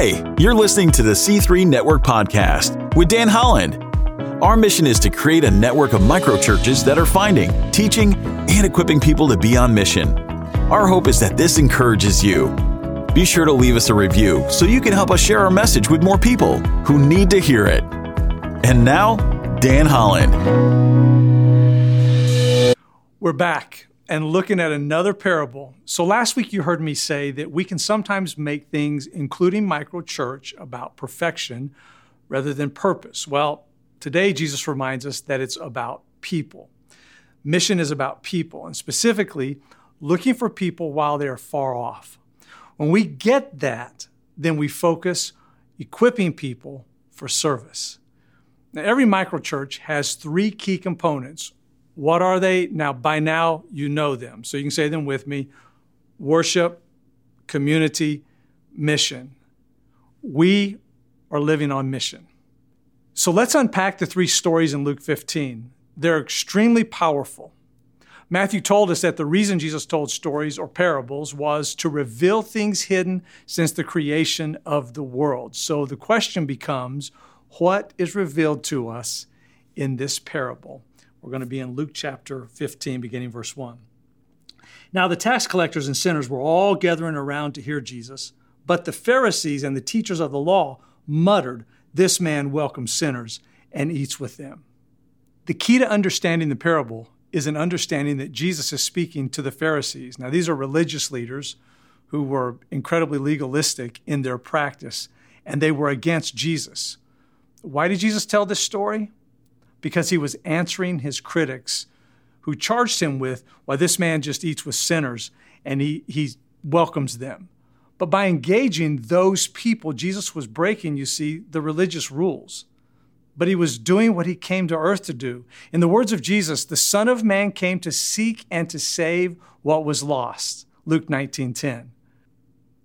Hey, you're listening to the C3 Network Podcast with Dan Holland. Our mission is to create a network of microchurches that are finding, teaching, and equipping people to be on mission. Our hope is that this encourages you. Be sure to leave us a review so you can help us share our message with more people who need to hear it. And now, Dan Holland. We're back and looking at another parable. So last week you heard me say that we can sometimes make things, including microchurch, about perfection rather than purpose. Well, Today, Jesus reminds us that it's about people. Mission is about people, and specifically, looking for people while they are far off. When we get that, then we focus equipping people for service. Now, every microchurch has three key components. What are they? Now, by now, you know them. So you can say them with me worship, community, mission. We are living on mission. So let's unpack the three stories in Luke 15. They're extremely powerful. Matthew told us that the reason Jesus told stories or parables was to reveal things hidden since the creation of the world. So the question becomes what is revealed to us in this parable? We're going to be in Luke chapter 15, beginning verse 1. Now the tax collectors and sinners were all gathering around to hear Jesus, but the Pharisees and the teachers of the law muttered, this man welcomes sinners and eats with them. The key to understanding the parable is an understanding that Jesus is speaking to the Pharisees. Now, these are religious leaders who were incredibly legalistic in their practice, and they were against Jesus. Why did Jesus tell this story? Because he was answering his critics who charged him with, why this man just eats with sinners and he, he welcomes them. But by engaging those people, Jesus was breaking, you see, the religious rules. But he was doing what he came to earth to do. In the words of Jesus, the Son of Man came to seek and to save what was lost. Luke 19:10.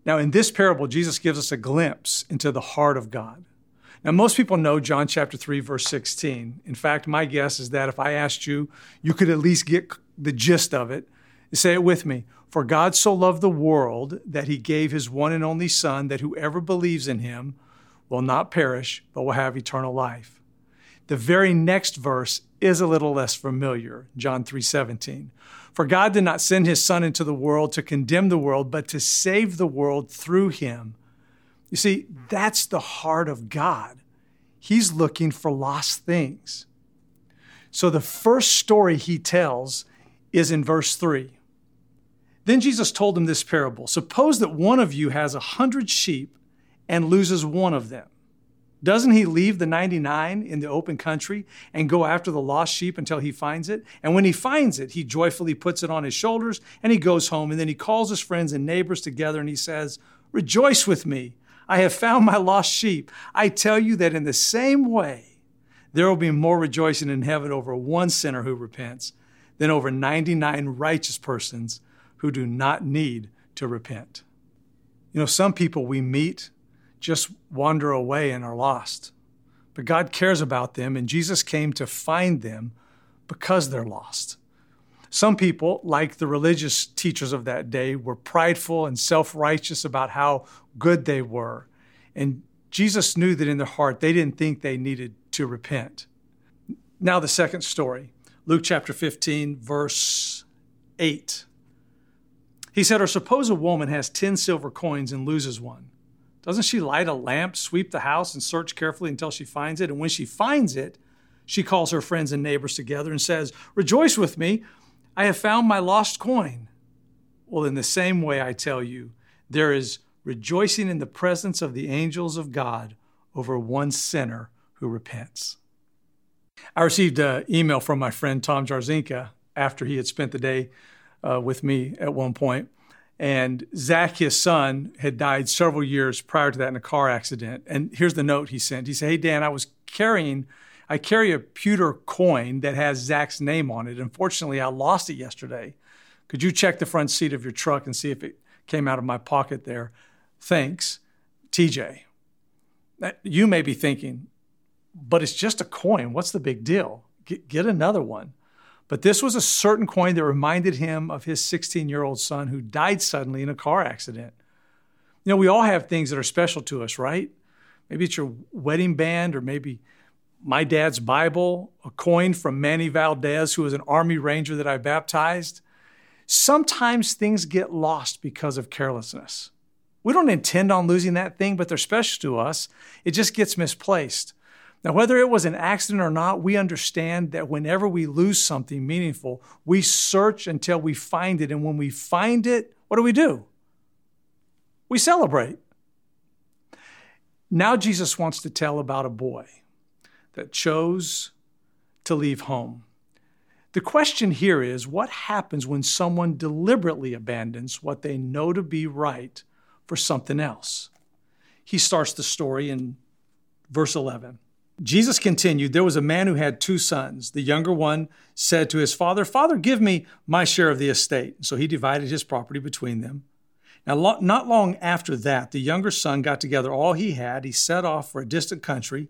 Now, in this parable, Jesus gives us a glimpse into the heart of God. Now, most people know John chapter 3, verse 16. In fact, my guess is that if I asked you, you could at least get the gist of it. Say it with me. For God so loved the world that he gave his one and only Son, that whoever believes in him will not perish, but will have eternal life. The very next verse is a little less familiar, John 3:17. For God did not send his son into the world to condemn the world, but to save the world through him. You see, that's the heart of God. He's looking for lost things. So the first story he tells is in verse 3. Then Jesus told them this parable Suppose that one of you has a hundred sheep and loses one of them. Doesn't he leave the 99 in the open country and go after the lost sheep until he finds it? And when he finds it, he joyfully puts it on his shoulders and he goes home. And then he calls his friends and neighbors together and he says, Rejoice with me. I have found my lost sheep. I tell you that in the same way, there will be more rejoicing in heaven over one sinner who repents than over 99 righteous persons who do not need to repent. You know, some people we meet just wander away and are lost. But God cares about them, and Jesus came to find them because they're lost. Some people, like the religious teachers of that day, were prideful and self righteous about how good they were. And Jesus knew that in their heart they didn't think they needed to repent. Now, the second story Luke chapter 15, verse 8. He said, Or suppose a woman has 10 silver coins and loses one. Doesn't she light a lamp, sweep the house, and search carefully until she finds it? And when she finds it, she calls her friends and neighbors together and says, Rejoice with me, I have found my lost coin. Well, in the same way, I tell you, there is rejoicing in the presence of the angels of God over one sinner who repents. I received an email from my friend Tom Jarzinka after he had spent the day uh, with me at one point. And Zach, his son, had died several years prior to that in a car accident. And here's the note he sent. He said, Hey, Dan, I was carrying, I carry a pewter coin that has Zach's name on it. Unfortunately, I lost it yesterday. Could you check the front seat of your truck and see if it came out of my pocket there? Thanks, TJ. You may be thinking, but it's just a coin. What's the big deal? Get, get another one. But this was a certain coin that reminded him of his 16 year old son who died suddenly in a car accident. You know, we all have things that are special to us, right? Maybe it's your wedding band, or maybe my dad's Bible, a coin from Manny Valdez, who was an Army Ranger that I baptized. Sometimes things get lost because of carelessness. We don't intend on losing that thing, but they're special to us. It just gets misplaced. Now, whether it was an accident or not, we understand that whenever we lose something meaningful, we search until we find it. And when we find it, what do we do? We celebrate. Now, Jesus wants to tell about a boy that chose to leave home. The question here is what happens when someone deliberately abandons what they know to be right for something else? He starts the story in verse 11. Jesus continued, There was a man who had two sons. The younger one said to his father, Father, give me my share of the estate. So he divided his property between them. Now, not long after that, the younger son got together all he had. He set off for a distant country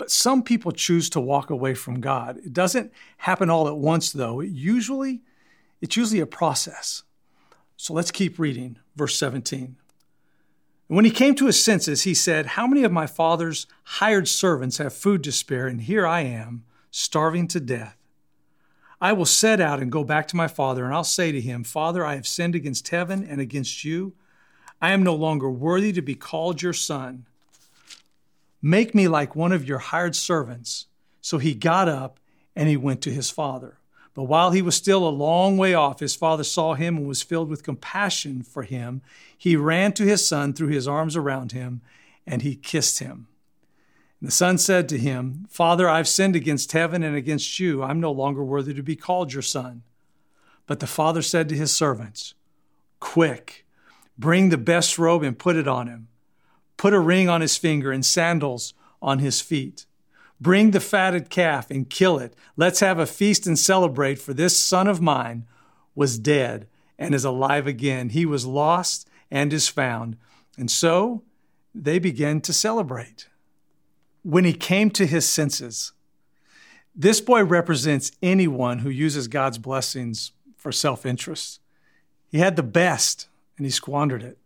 but some people choose to walk away from God. It doesn't happen all at once, though. It usually, it's usually a process. So let's keep reading, verse 17. And when he came to his senses, he said, How many of my father's hired servants have food to spare, and here I am, starving to death? I will set out and go back to my father, and I'll say to him, Father, I have sinned against heaven and against you. I am no longer worthy to be called your son. Make me like one of your hired servants. So he got up and he went to his father. But while he was still a long way off, his father saw him and was filled with compassion for him. He ran to his son, threw his arms around him, and he kissed him. And the son said to him, Father, I've sinned against heaven and against you. I'm no longer worthy to be called your son. But the father said to his servants, Quick, bring the best robe and put it on him. Put a ring on his finger and sandals on his feet. Bring the fatted calf and kill it. Let's have a feast and celebrate, for this son of mine was dead and is alive again. He was lost and is found. And so they began to celebrate. When he came to his senses, this boy represents anyone who uses God's blessings for self interest. He had the best and he squandered it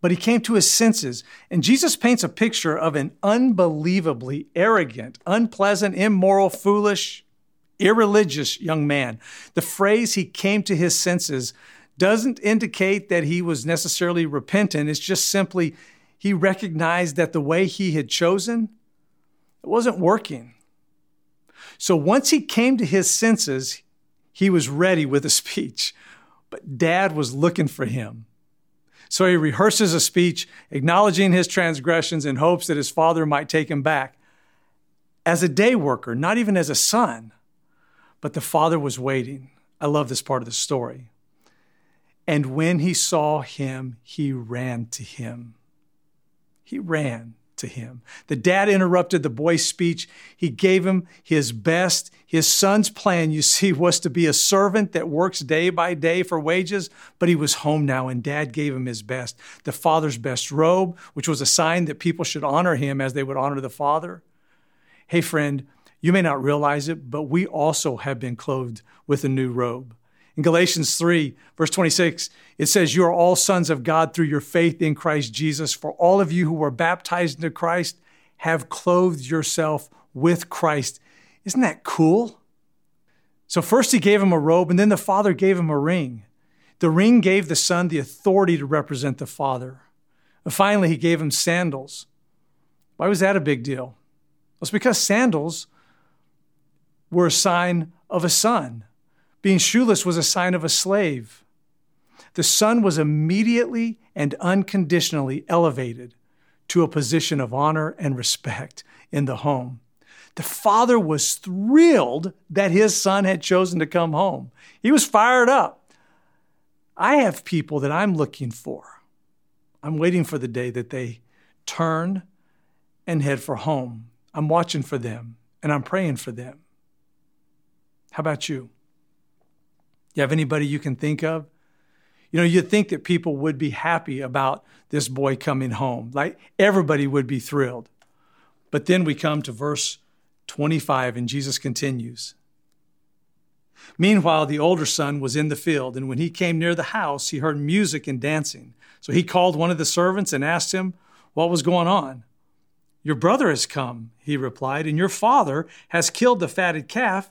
but he came to his senses. And Jesus paints a picture of an unbelievably arrogant, unpleasant, immoral, foolish, irreligious young man. The phrase he came to his senses doesn't indicate that he was necessarily repentant. It's just simply he recognized that the way he had chosen it wasn't working. So once he came to his senses, he was ready with a speech. But dad was looking for him. So he rehearses a speech acknowledging his transgressions in hopes that his father might take him back as a day worker, not even as a son. But the father was waiting. I love this part of the story. And when he saw him, he ran to him. He ran to him. The dad interrupted the boy's speech. He gave him his best. His son's plan, you see, was to be a servant that works day by day for wages, but he was home now, and dad gave him his best. The father's best robe, which was a sign that people should honor him as they would honor the father. Hey, friend, you may not realize it, but we also have been clothed with a new robe. In Galatians 3, verse 26, it says, You are all sons of God through your faith in Christ Jesus. For all of you who were baptized into Christ have clothed yourself with Christ. Isn't that cool? So, first he gave him a robe, and then the Father gave him a ring. The ring gave the Son the authority to represent the Father. And finally, he gave him sandals. Why was that a big deal? Well, it's because sandals were a sign of a son. Being shoeless was a sign of a slave. The son was immediately and unconditionally elevated to a position of honor and respect in the home. The father was thrilled that his son had chosen to come home. He was fired up. I have people that I'm looking for. I'm waiting for the day that they turn and head for home. I'm watching for them and I'm praying for them. How about you? You have anybody you can think of? You know, you'd think that people would be happy about this boy coming home. Like everybody would be thrilled. But then we come to verse 25, and Jesus continues. Meanwhile, the older son was in the field, and when he came near the house, he heard music and dancing. So he called one of the servants and asked him what was going on. Your brother has come, he replied, and your father has killed the fatted calf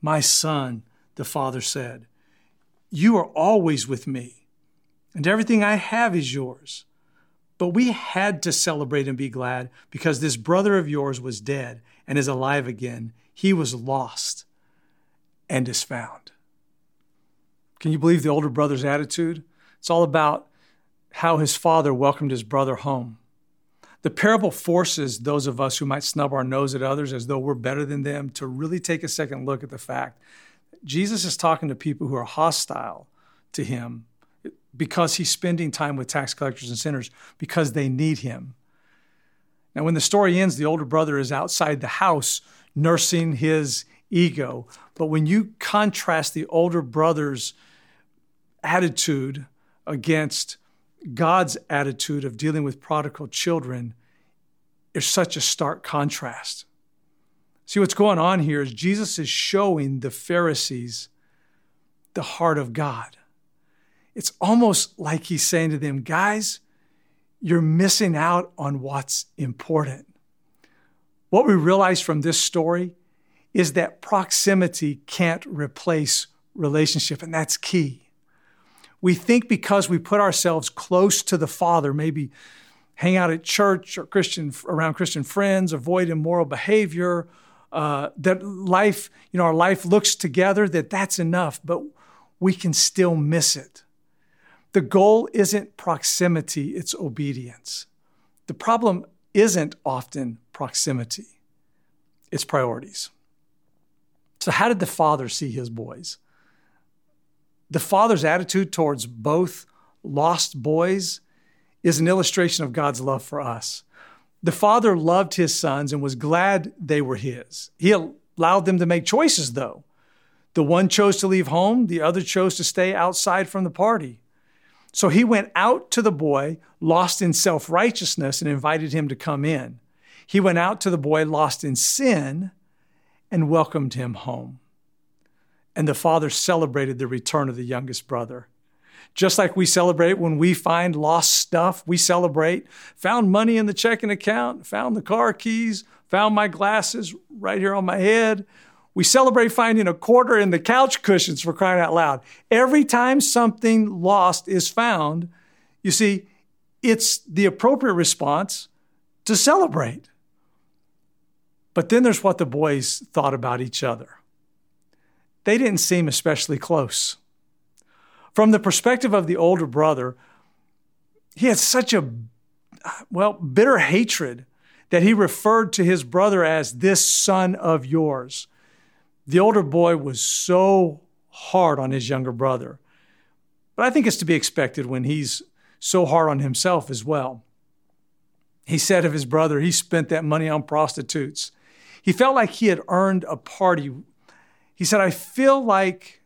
My son, the father said, you are always with me, and everything I have is yours. But we had to celebrate and be glad because this brother of yours was dead and is alive again. He was lost and is found. Can you believe the older brother's attitude? It's all about how his father welcomed his brother home. The parable forces those of us who might snub our nose at others as though we're better than them to really take a second look at the fact Jesus is talking to people who are hostile to him because he's spending time with tax collectors and sinners because they need him. Now, when the story ends, the older brother is outside the house nursing his ego. But when you contrast the older brother's attitude against God's attitude of dealing with prodigal children, is such a stark contrast. See, what's going on here is Jesus is showing the Pharisees the heart of God. It's almost like he's saying to them, guys, you're missing out on what's important. What we realize from this story is that proximity can't replace relationship, and that's key. We think because we put ourselves close to the Father, maybe hang out at church or Christian around Christian friends, avoid immoral behavior, uh, that life, you know, our life looks together, that that's enough, but we can still miss it. The goal isn't proximity, it's obedience. The problem isn't often proximity, it's priorities. So, how did the father see his boys? The father's attitude towards both lost boys is an illustration of God's love for us. The father loved his sons and was glad they were his. He allowed them to make choices, though. The one chose to leave home, the other chose to stay outside from the party. So he went out to the boy, lost in self righteousness, and invited him to come in. He went out to the boy, lost in sin, and welcomed him home. And the father celebrated the return of the youngest brother. Just like we celebrate when we find lost stuff, we celebrate found money in the checking account, found the car keys, found my glasses right here on my head. We celebrate finding a quarter in the couch cushions for crying out loud. Every time something lost is found, you see, it's the appropriate response to celebrate. But then there's what the boys thought about each other. They didn't seem especially close. From the perspective of the older brother, he had such a, well, bitter hatred that he referred to his brother as this son of yours. The older boy was so hard on his younger brother. But I think it's to be expected when he's so hard on himself as well. He said of his brother, he spent that money on prostitutes. He felt like he had earned a party. He said, I feel like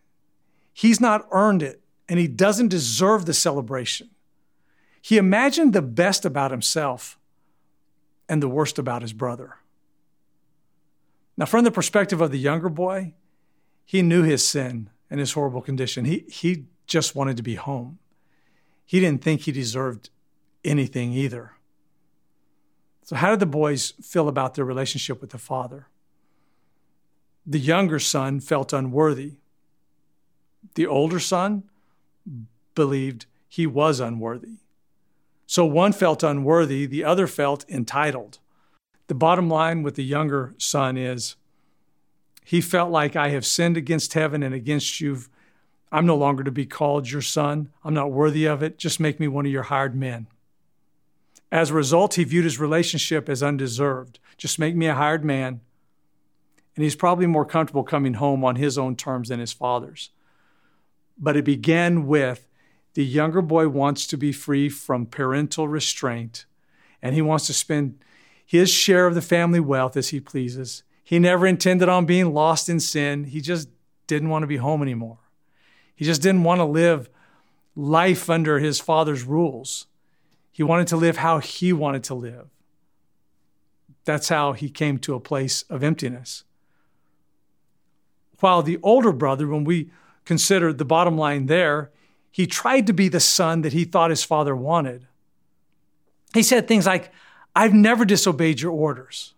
he's not earned it and he doesn't deserve the celebration. He imagined the best about himself and the worst about his brother. Now, from the perspective of the younger boy, he knew his sin and his horrible condition. He, he just wanted to be home. He didn't think he deserved anything either. So, how did the boys feel about their relationship with the father? The younger son felt unworthy. The older son believed he was unworthy. So one felt unworthy, the other felt entitled. The bottom line with the younger son is he felt like I have sinned against heaven and against you. I'm no longer to be called your son. I'm not worthy of it. Just make me one of your hired men. As a result, he viewed his relationship as undeserved. Just make me a hired man. And he's probably more comfortable coming home on his own terms than his father's. But it began with the younger boy wants to be free from parental restraint and he wants to spend his share of the family wealth as he pleases. He never intended on being lost in sin. He just didn't want to be home anymore. He just didn't want to live life under his father's rules. He wanted to live how he wanted to live. That's how he came to a place of emptiness. While the older brother, when we consider the bottom line there, he tried to be the son that he thought his father wanted. He said things like, I've never disobeyed your orders.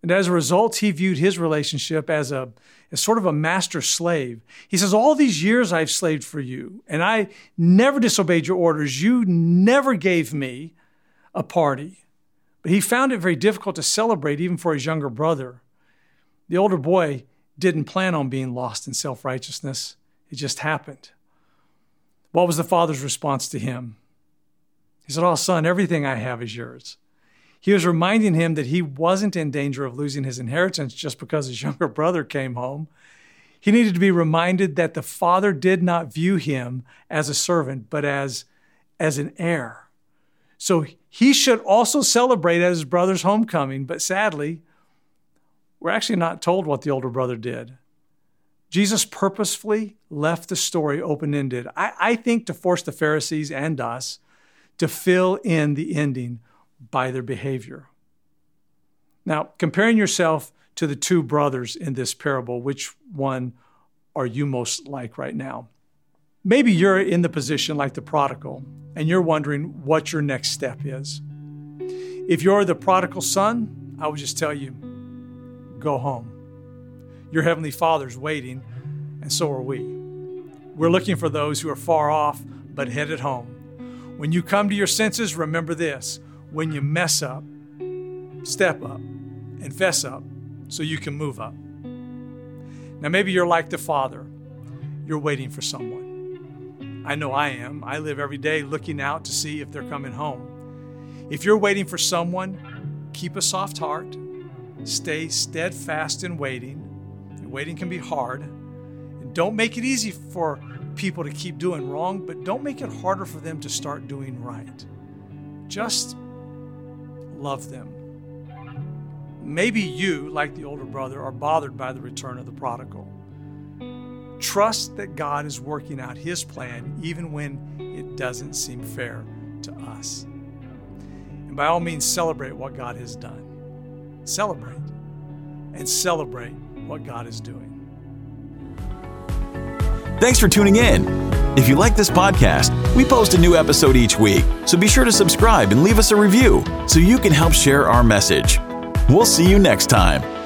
And as a result, he viewed his relationship as a as sort of a master slave. He says, All these years I've slaved for you, and I never disobeyed your orders. You never gave me a party. But he found it very difficult to celebrate, even for his younger brother. The older boy didn't plan on being lost in self righteousness, it just happened. What was the father's response to him? He said, Oh, son, everything I have is yours. He was reminding him that he wasn't in danger of losing his inheritance just because his younger brother came home. He needed to be reminded that the father did not view him as a servant, but as, as an heir. So he should also celebrate at his brother's homecoming, but sadly, we're actually not told what the older brother did. Jesus purposefully left the story open ended, I, I, think to force the Pharisees and us to fill in the ending by their behavior. Now, comparing yourself to the two brothers in this parable, which one are you most like right now? Maybe you're in the position like the prodigal and you're wondering what your next step is. If you're the prodigal son, I would just tell you go home. Your heavenly Father's waiting, and so are we. We're looking for those who are far off but headed home. When you come to your senses, remember this when you mess up, step up and fess up so you can move up. Now, maybe you're like the Father, you're waiting for someone. I know I am. I live every day looking out to see if they're coming home. If you're waiting for someone, keep a soft heart, stay steadfast in waiting. And waiting can be hard. And don't make it easy for people to keep doing wrong, but don't make it harder for them to start doing right. Just love them. Maybe you, like the older brother, are bothered by the return of the prodigal. Trust that God is working out his plan even when it doesn't seem fair to us. And by all means, celebrate what God has done. Celebrate and celebrate what God is doing. Thanks for tuning in. If you like this podcast, we post a new episode each week, so be sure to subscribe and leave us a review so you can help share our message. We'll see you next time.